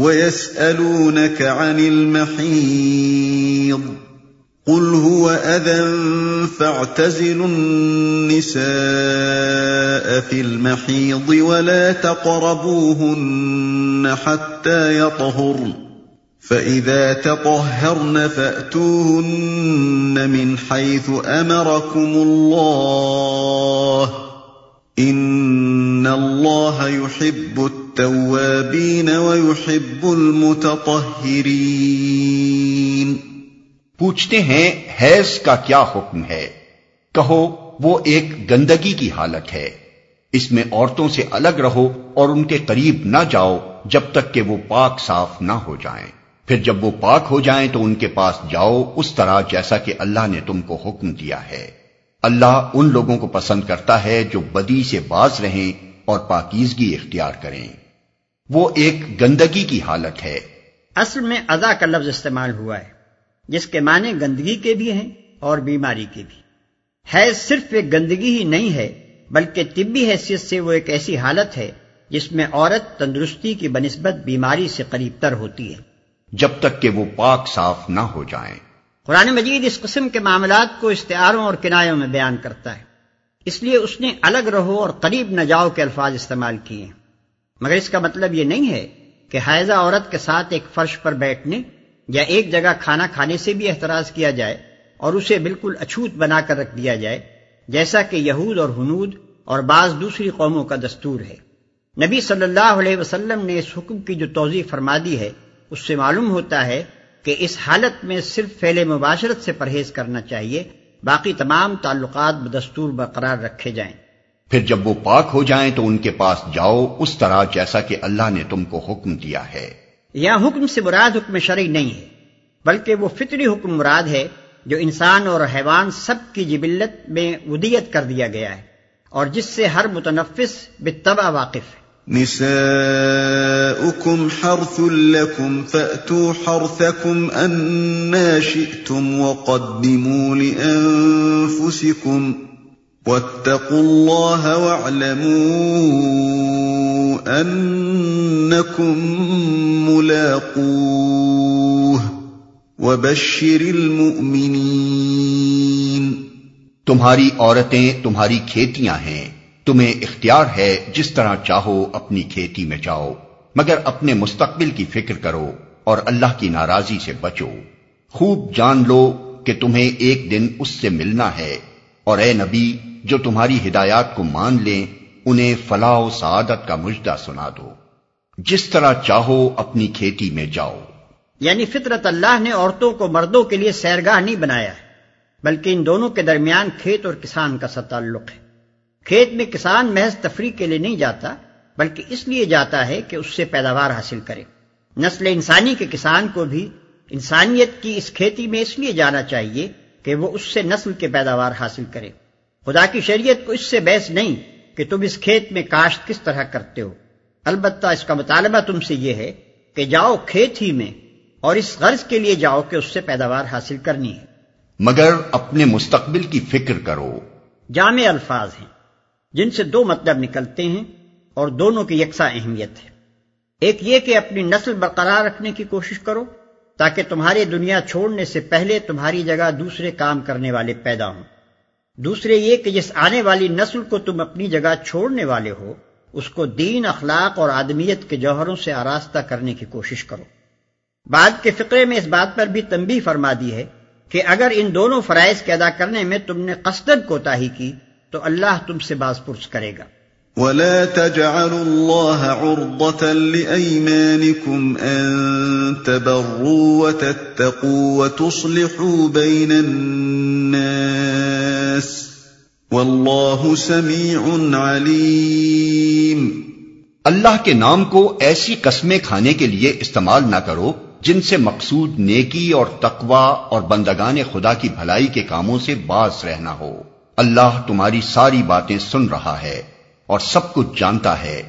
ويسألونك عن المحيض قل هو أذى فاعتزلوا النساء في المحيض ولا تقربوهن حتى يطهرن فإذا تطهرن فأتوهن من حيث أمركم الله إن الله يحب التوابين ويحب المتطهرين. پوچھتے ہیں، حیض کا کیا حکم ہے؟ کہو، وہ ایک گندگی کی حالت ہے۔ اس میں عورتوں سے الگ رہو اور ان کے قریب نہ جاؤ جب تک کہ وہ پاک صاف نہ ہو جائیں۔ پھر جب وہ پاک ہو جائیں تو ان کے پاس جاؤ اس طرح جیسا کہ اللہ نے تم کو حکم دیا ہے۔ اللہ ان لوگوں کو پسند کرتا ہے جو بدی سے باز رہیں اور پاکیزگی اختیار کریں۔ وہ ایک گندگی کی حالت ہے۔ اصل میں ادا کا لفظ استعمال ہوا ہے جس کے معنی گندگی کے بھی ہیں اور بیماری کے بھی۔ حیض صرف ایک گندگی ہی نہیں ہے بلکہ طبی حیثیت سے وہ ایک ایسی حالت ہے جس میں عورت تندرستی کی بنسبت بیماری سے قریب تر ہوتی ہے۔ جب تک کہ وہ پاک صاف نہ ہو جائیں۔ قرآن مجید اس قسم کے معاملات کو اشتہاروں اور کنایوں میں بیان کرتا ہے۔ اس لیے اس نے الگ رہو اور قریب نہ جاؤ کے الفاظ استعمال کیے۔ مگر اس کا مطلب یہ نہیں ہے کہ حائضہ عورت کے ساتھ ایک فرش پر بیٹھنے یا ایک جگہ کھانا کھانے سے بھی احتراز کیا جائے اور اسے بالکل اچھوت بنا کر رکھ دیا جائے، جیسا کہ یہود اور ہنود اور بعض دوسری قوموں کا دستور ہے۔ نبی صلی اللہ علیہ وسلم نے اس حکم کی جو توضیع فرما دی ہے، اس سے معلوم ہوتا ہے کہ اس حالت میں صرف فعل مباشرت سے پرہیز کرنا چاہیے، باقی تمام تعلقات بدستور برقرار رکھے جائیں۔ پھر جب وہ پاک ہو جائیں تو ان کے پاس جاؤ اس طرح جیسا کہ اللہ نے تم کو حکم دیا ہے۔ یا حکم سے مراد حکم شرعی نہیں ہے بلکہ وہ فطری حکم مراد ہے جو انسان اور حیوان سب کی جبلت میں ودیت کر دیا گیا ہے اور جس سے ہر متنفس بتبع واقف ہے۔ نساؤكم حرث لكم فأتوا حرثكم أنا شئتم وقدموا لأنفسكم واتقوا الله واعلموا انکم ملاقوه وبشر المؤمنین تمہاری عورتیں تمہاری کھیتیاں ہیں، تمہیں اختیار ہے جس طرح چاہو اپنی کھیتی میں جاؤ، مگر اپنے مستقبل کی فکر کرو اور اللہ کی ناراضی سے بچو۔ خوب جان لو کہ تمہیں ایک دن اس سے ملنا ہے۔ اور اے نبی، جو تمہاری ہدایات کو مان لیں، انہیں فلاح و سعادت کا مجدہ سنا دو۔ جس طرح چاہو، اپنی کھیتی میں جاؤ۔ یعنی فطرت اللہ نے عورتوں کو مردوں کے لیے سیرگاہ نہیں بنایا ہے بلکہ ان دونوں کے درمیان کھیت اور کسان کا سا تعلق ہے۔ کھیت میں کسان محض تفریح کے لیے نہیں جاتا، بلکہ اس لیے جاتا ہے کہ اس سے پیداوار حاصل کرے۔ نسل انسانی کے کسان کو بھی انسانیت کی اس کھیتی میں اس لیے جانا چاہیے کہ وہ اس سے نسل کے پیداوار حاصل کرے۔ خدا کی شریعت کو اس سے بحث نہیں کہ تم اس کھیت میں کاشت کس طرح کرتے ہو۔ البتہ اس کا مطالبہ تم سے یہ ہے کہ جاؤ کھیت ہی میں اور اس غرض کے لیے جاؤ کہ اس سے پیداوار حاصل کرنی ہے۔ مگر اپنے مستقبل کی فکر کرو۔ جامع الفاظ ہیں۔ جن سے دو مطلب نکلتے ہیں اور دونوں کی یکساں اہمیت ہے۔ ایک یہ کہ اپنی نسل برقرار رکھنے کی کوشش کرو تاکہ تمہاری دنیا چھوڑنے سے پہلے تمہاری جگہ دوسرے کام کرنے والے پیدا ہوں۔ دوسرے یہ کہ جس آنے والی نسل کو تم اپنی جگہ چھوڑنے والے ہو، اس کو دین، اخلاق اور آدمیت کے جوہروں سے آراستہ کرنے کی کوشش کرو۔ بعد کے فقرے میں اس بات پر بھی تنبی فرما دی ہے کہ اگر ان دونوں فرائض کے ادا کرنے میں تم نے قصدن کوتاہی کی، تو اللہ تم سے باز پرس کرے گا۔ ولا تجعلوا الله عرضة لأيمانكم أن تبروا وتتقوا وتصلحوا بين الناس والله سميع عليم۔ اللہ کے نام کو ایسی قسمیں کھانے کے لیے استعمال نہ کرو جن سے مقصود نیکی اور تقوی اور بندگان خدا کی بھلائی کے کاموں سے باز رہنا ہو۔ اللہ تمہاری ساری باتیں سن رہا ہے۔ اور سب کچھ جانتا ہے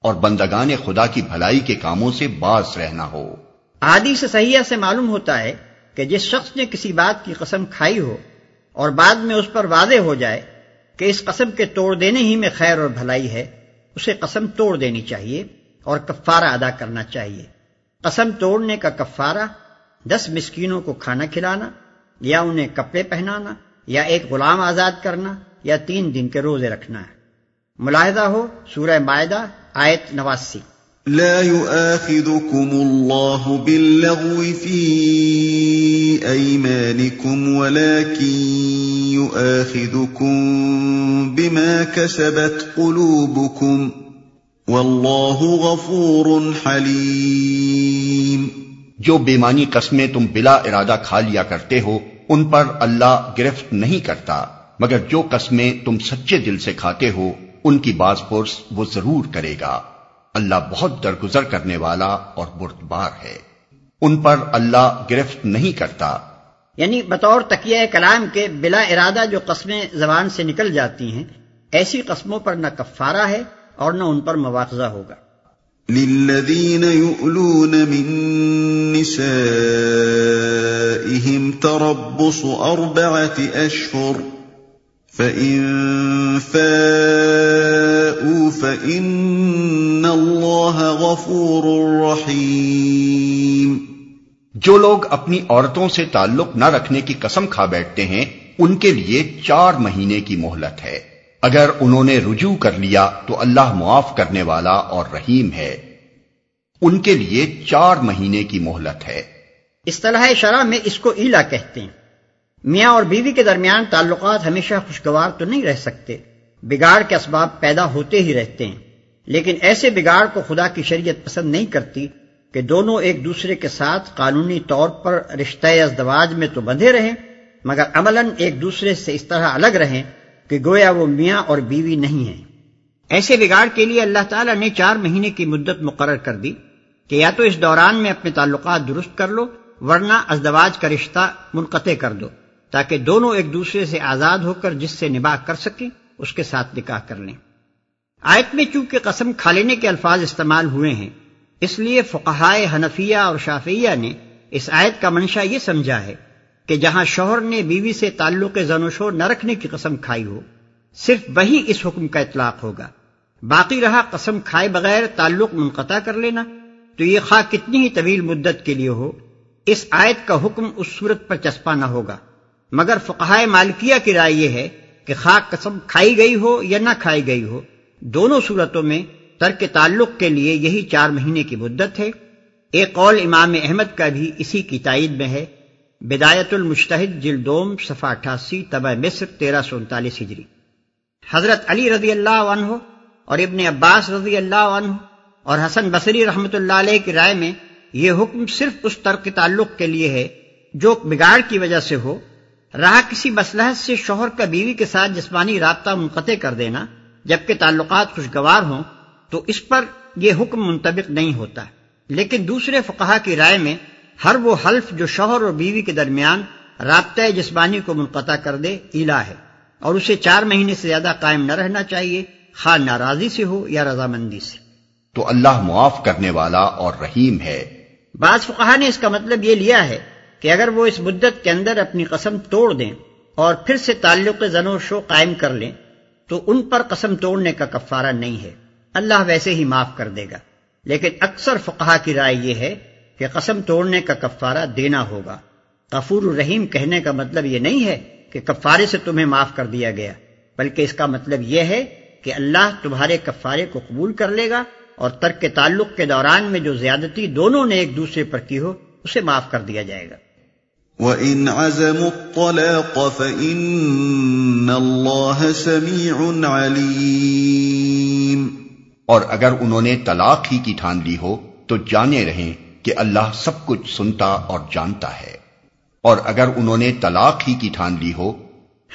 اور بندگان خدا کی بھلائی کے کاموں سے باز رہنا ہو۔ عادی سے صحیح سے معلوم ہوتا ہے کہ جس شخص نے کسی بات کی قسم کھائی ہو اور بعد میں اس پر واضح ہو جائے کہ اس قسم کے توڑ دینے ہی میں خیر اور بھلائی ہے، اسے قسم توڑ دینی چاہیے اور کفارہ ادا کرنا چاہیے۔ قسم توڑنے کا کفارہ، دس مسکینوں کو کھانا کھلانا یا انہیں کپڑے پہنانا یا ایک غلام آزاد کرنا یا تین دن کے روزے رکھنا۔ ہے ملاحظہ ہو سورہ معدہ آیت نواسی۔ لا يؤاخذكم الله باللغو في أيمانكم ولكن يؤاخذكم بما كسبت قلوبكم والله غفور حليم جو بیمانی قسمیں تم بلا ارادہ کھا لیا کرتے ہو ان پر اللہ گرفت نہیں کرتا مگر جو قسمیں تم سچے دل سے کھاتے ہو ان کی باز پرس وہ ضرور کرے گا۔ اللہ بہت درگزر کرنے والا اور بردبار ہے۔ ان پر اللہ گرفت نہیں کرتا۔ یعنی بطور تکیہ کلام کے بلا ارادہ جو قسمیں زبان سے نکل جاتی ہیں ایسی قسموں پر نہ کفارہ ہے اور نہ ان پر مواخذہ ہوگا۔ للذين يؤلون من نسائهم تربص أربعة أشهر فإن فاءوا فإن الله غفور رحيم جو لوگ اپنی عورتوں سے تعلق نہ رکھنے کی قسم کھا بیٹھتے ہیں ان کے لیے چار مہینے کی مہلت ہے۔ اگر انہوں نے رجوع کر لیا تو اللہ معاف کرنے والا اور رحیم ہے۔ ان کے لیے چار مہینے کی مہلت ہے۔ اصطلاح شرح میں اس کو ایلا کہتے ہیں۔ میاں اور بیوی کے درمیان تعلقات ہمیشہ خوشگوار تو نہیں رہ سکتے۔ بگاڑ کے اسباب پیدا ہوتے ہی رہتے ہیں۔ لیکن ایسے بگاڑ کو خدا کی شریعت پسند نہیں کرتی کہ دونوں ایک دوسرے کے ساتھ قانونی طور پر رشتہ ازدواج میں تو بندھے رہیں، مگر عملاً ایک دوسرے سے اس طرح الگ رہیں کہ گویا وہ میاں اور بیوی نہیں ہیں۔ ایسے بگاڑ کے لیے اللہ تعالیٰ نے چار مہینے کی مدت مقرر کر دی کہ یا تو اس دوران میں اپنے تعلقات درست کر لو، ورنہ ازدواج کا رشتہ منقطع کر دو۔ تاکہ دونوں ایک دوسرے سے آزاد ہو کر جس سے نباہ کر سکیں، اس کے ساتھ نکاح کر لیں۔ آیت میں چونکہ قسم کھا لینے کے الفاظ استعمال ہوئے ہیں، اس لیے فقہائے حنفیہ اور شافیہ نے اس آیت کا منشا یہ سمجھا ہے کہ جہاں شوہر نے بیوی سے تعلق زن و شور نہ رکھنے کی قسم کھائی ہو، صرف وہی اس حکم کا اطلاق ہوگا۔ باقی رہا قسم کھائے بغیر تعلق منقطع کر لینا، تو یہ خواہ کتنی ہی طویل مدت کے لیے ہو، اس آیت کا حکم اس صورت پر چسپا نہ ہوگا۔ مگر فقہائے مالکیہ کی رائے یہ ہے کہ خاک قسم کھائی گئی ہو یا نہ کھائی گئی ہو، دونوں صورتوں میں ترک تعلق کے لیے یہی چار مہینے کی مدت ہے۔ ایک قول امام احمد کا بھی اسی کی تائید میں ہے۔ بدایت المشتحد جلدوم صفا اٹھاسی، طبع مصر، تیرہ سو انتالیس ہجری۔ حضرت علی رضی اللہ عنہ اور ابن عباس رضی اللہ عنہ اور حسن بصری رحمت اللہ علیہ کی رائے میں یہ حکم صرف اس ترک تعلق کے لیے ہے جو بگاڑ کی وجہ سے ہو رہا کسی مسلحت سے شوہر کا بیوی کے ساتھ جسمانی رابطہ منقطع کر دینا جبکہ تعلقات خوشگوار ہوں تو اس پر یہ حکم منطبق نہیں ہوتا۔ لیکن دوسرے فقہا کی رائے میں ہر وہ حلف جو شوہر اور بیوی کے درمیان رابطہ جسمانی کو منقطع کر دے ایلا ہے اور اسے چار مہینے سے زیادہ قائم نہ رہنا چاہیے خواہ ناراضی سے ہو یا رضامندی سے۔ تو اللہ معاف کرنے والا اور رحیم ہے۔ بعض فقہا نے اس کا مطلب یہ لیا ہے کہ اگر وہ اس مدت کے اندر اپنی قسم توڑ دیں اور پھر سے تعلق زن و شو قائم کر لیں، تو ان پر قسم توڑنے کا کفارہ نہیں ہے۔ اللہ ویسے ہی معاف کر دے گا۔ لیکن اکثر فقہا کی رائے یہ ہے کہ قسم توڑنے کا کفارہ دینا ہوگا۔ غفور الرحیم کہنے کا مطلب یہ نہیں ہے کہ کفارے سے تمہیں معاف کر دیا گیا، بلکہ اس کا مطلب یہ ہے کہ اللہ تمہارے کفارے کو قبول کر لے گا اور ترک تعلق کے دوران میں جو زیادتی دونوں نے ایک دوسرے پر کی ہو، اسے معاف کر دیا جائے گا۔ وَإِنْ عَزَمُوا الطَّلَاقَ فَإِنَّ اللَّهَ سَمِيعٌ عَلِيمٌ۔ اور اگر انہوں نے طلاق ہی کی ٹھان لی ہو تو جانے رہیں کہ اللہ سب کچھ سنتا اور جانتا ہے۔ اور اگر انہوں نے طلاق ہی کی ٹھان لی ہو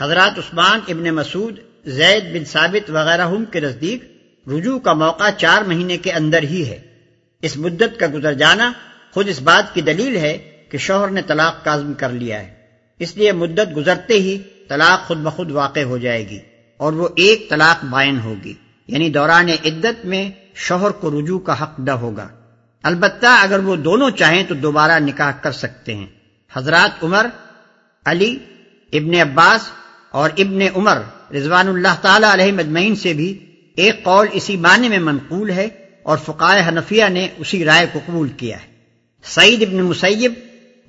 حضرات عثمان ابن مسعود زید بن ثابت وغیرہ کے نزدیک رجوع کا موقع چار مہینے کے اندر ہی ہے۔ اس مدت کا گزر جانا خود اس بات کی دلیل ہے کہ شوہر نے طلاق کازم کر لیا ہے۔ اس لیے مدت گزرتے ہی طلاق خود بخود واقع ہو جائے گی اور وہ ایک طلاق بائن ہوگی۔ یعنی دوران عدت میں شوہر کو رجوع کا حق نہ ہوگا۔ البتہ اگر وہ دونوں چاہیں تو دوبارہ نکاح کر سکتے ہیں۔ حضرات عمر، علی، ابن عباس اور ابن عمر رضوان اللہ تعالی علیہ مجمعین سے بھی ایک قول اسی معنی میں منقول ہے اور فقائے حنفیہ نے اسی رائے کو قبول کیا ہے۔ سعید ابن مسیب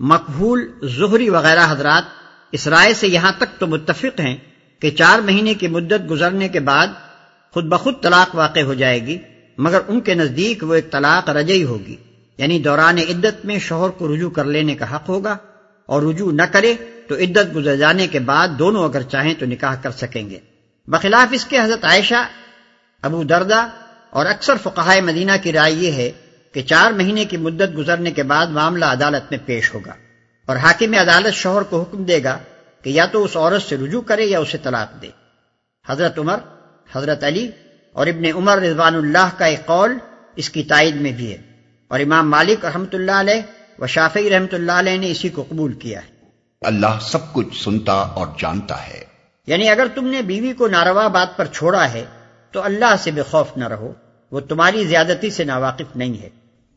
مقبول زہری وغیرہ حضرات اس رائے سے یہاں تک تو متفق ہیں کہ چار مہینے کی مدت گزرنے کے بعد خود بخود طلاق واقع ہو جائے گی، مگر ان کے نزدیک وہ ایک طلاق رجعی ہوگی یعنی دوران عدت میں شوہر کو رجوع کر لینے کا حق ہوگا، اور رجوع نہ کرے تو عدت گزر جانے کے بعد دونوں اگر چاہیں تو نکاح کر سکیں گے۔ بخلاف اس کے حضرت عائشہ، ابو دردہ اور اکثر فقہائے مدینہ کی رائے یہ ہے کہ چار مہینے کی مدت گزرنے کے بعد معاملہ عدالت میں پیش ہوگا اور حاکم عدالت شوہر کو حکم دے گا کہ یا تو اس عورت سے رجوع کرے یا اسے طلاق دے۔ حضرت عمر حضرت علی اور ابن عمر رضوان اللہ کا ایک قول اس کی تائید میں بھی ہے اور امام مالک رحمۃ اللہ علیہ و شافی رحمۃ اللہ علیہ نے اسی کو قبول کیا ہے۔ اللہ سب کچھ سنتا اور جانتا ہے۔ یعنی اگر تم نے بیوی کو ناروا بات پر چھوڑا ہے تو اللہ سے بے خوف نہ رہو وہ تمہاری زیادتی سے ناواقف نہیں ہے۔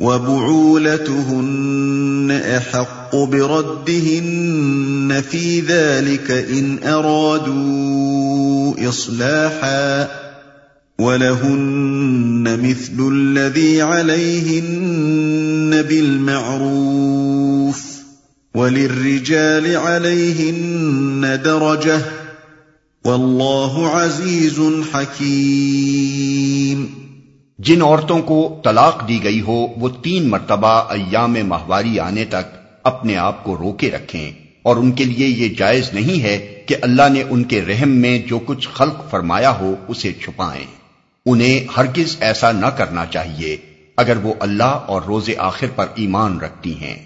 وبعولتهن أحق بردهن في ذلك إن أرادوا إصلاحاً وَلَهُنَّ مِثْلُ الَّذِي عَلَيْهِنَّ بِالْمَعْرُوفِ وَلِلرِّجَالِ عَلَيْهِنَّ دَرَجَةٌ وَاللَّهُ عَزِيزٌ حَكِيمٌ جن عورتوں کو طلاق دی گئی ہو، وہ تین مرتبہ ایام ماہواری آنے تک اپنے آپ کو روکے رکھیں۔ اور ان کے لیے یہ جائز نہیں ہے کہ اللہ نے ان کے رحم میں جو کچھ خلق فرمایا ہو اسے چھپائیں۔ انہیں ہرگز ایسا نہ کرنا چاہیے، اگر وہ اللہ اور روز آخر پر ایمان رکھتی ہیں۔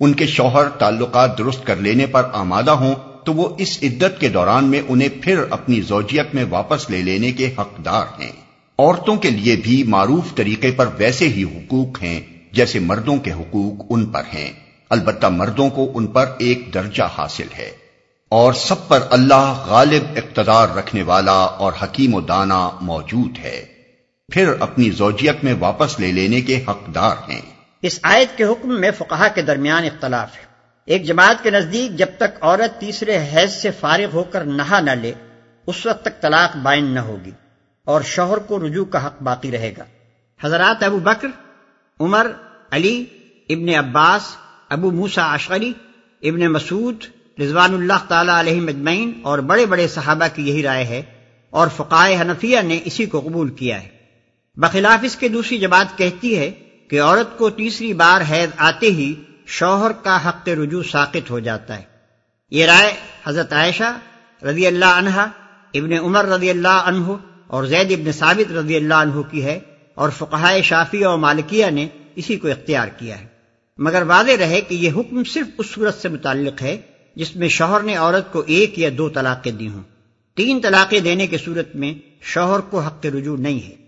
ان کے شوہر تعلقات درست کر لینے پر آمادہ ہوں تو وہ اس عدت کے دوران میں انہیں پھر اپنی زوجیت میں واپس لے لینے کے حقدار ہیں۔ عورتوں کے لیے بھی معروف طریقے پر ویسے ہی حقوق ہیں جیسے مردوں کے حقوق ان پر ہیں۔ البتہ مردوں کو ان پر ایک درجہ حاصل ہے۔ اور سب پر اللہ غالب اقتدار رکھنے والا اور حکیم و دانا موجود ہے۔ پھر اپنی زوجیت میں واپس لے لینے کے حقدار ہیں۔ اس آیت کے حکم میں فقہا کے درمیان اختلاف ہے۔ ایک جماعت کے نزدیک جب تک عورت تیسرے حیض سے فارغ ہو کر نہا نہ لے، اس وقت تک طلاق بائن نہ ہوگی۔ اور شوہر کو رجوع کا حق باقی رہے گا۔ حضرات ابو بکر، عمر، علی، ابن عباس، ابو موسا اشغری ابن مسعود رضوان اللہ تعالی علیہ مجمعین اور بڑے بڑے صحابہ کی یہی رائے ہے اور فقائے حنفیہ نے اسی کو قبول کیا ہے۔ بخلاف اس کے دوسری جماعت کہتی ہے کہ عورت کو تیسری بار حید آتے ہی شوہر کا حق رجوع ساقط ہو جاتا ہے۔ یہ رائے حضرت عائشہ رضی اللہ عنہا ابن عمر رضی اللہ عنہ اور زید ابن ثابت رضی اللہ عنہ کی ہے اور فقہائے شافیہ اور مالکیہ نے اسی کو اختیار کیا ہے۔ مگر واضح رہے کہ یہ حکم صرف اس صورت سے متعلق ہے جس میں شوہر نے عورت کو ایک یا دو طلاقیں دی ہوں۔ تین طلاقیں دینے کی صورت میں شوہر کو حق رجوع نہیں ہے۔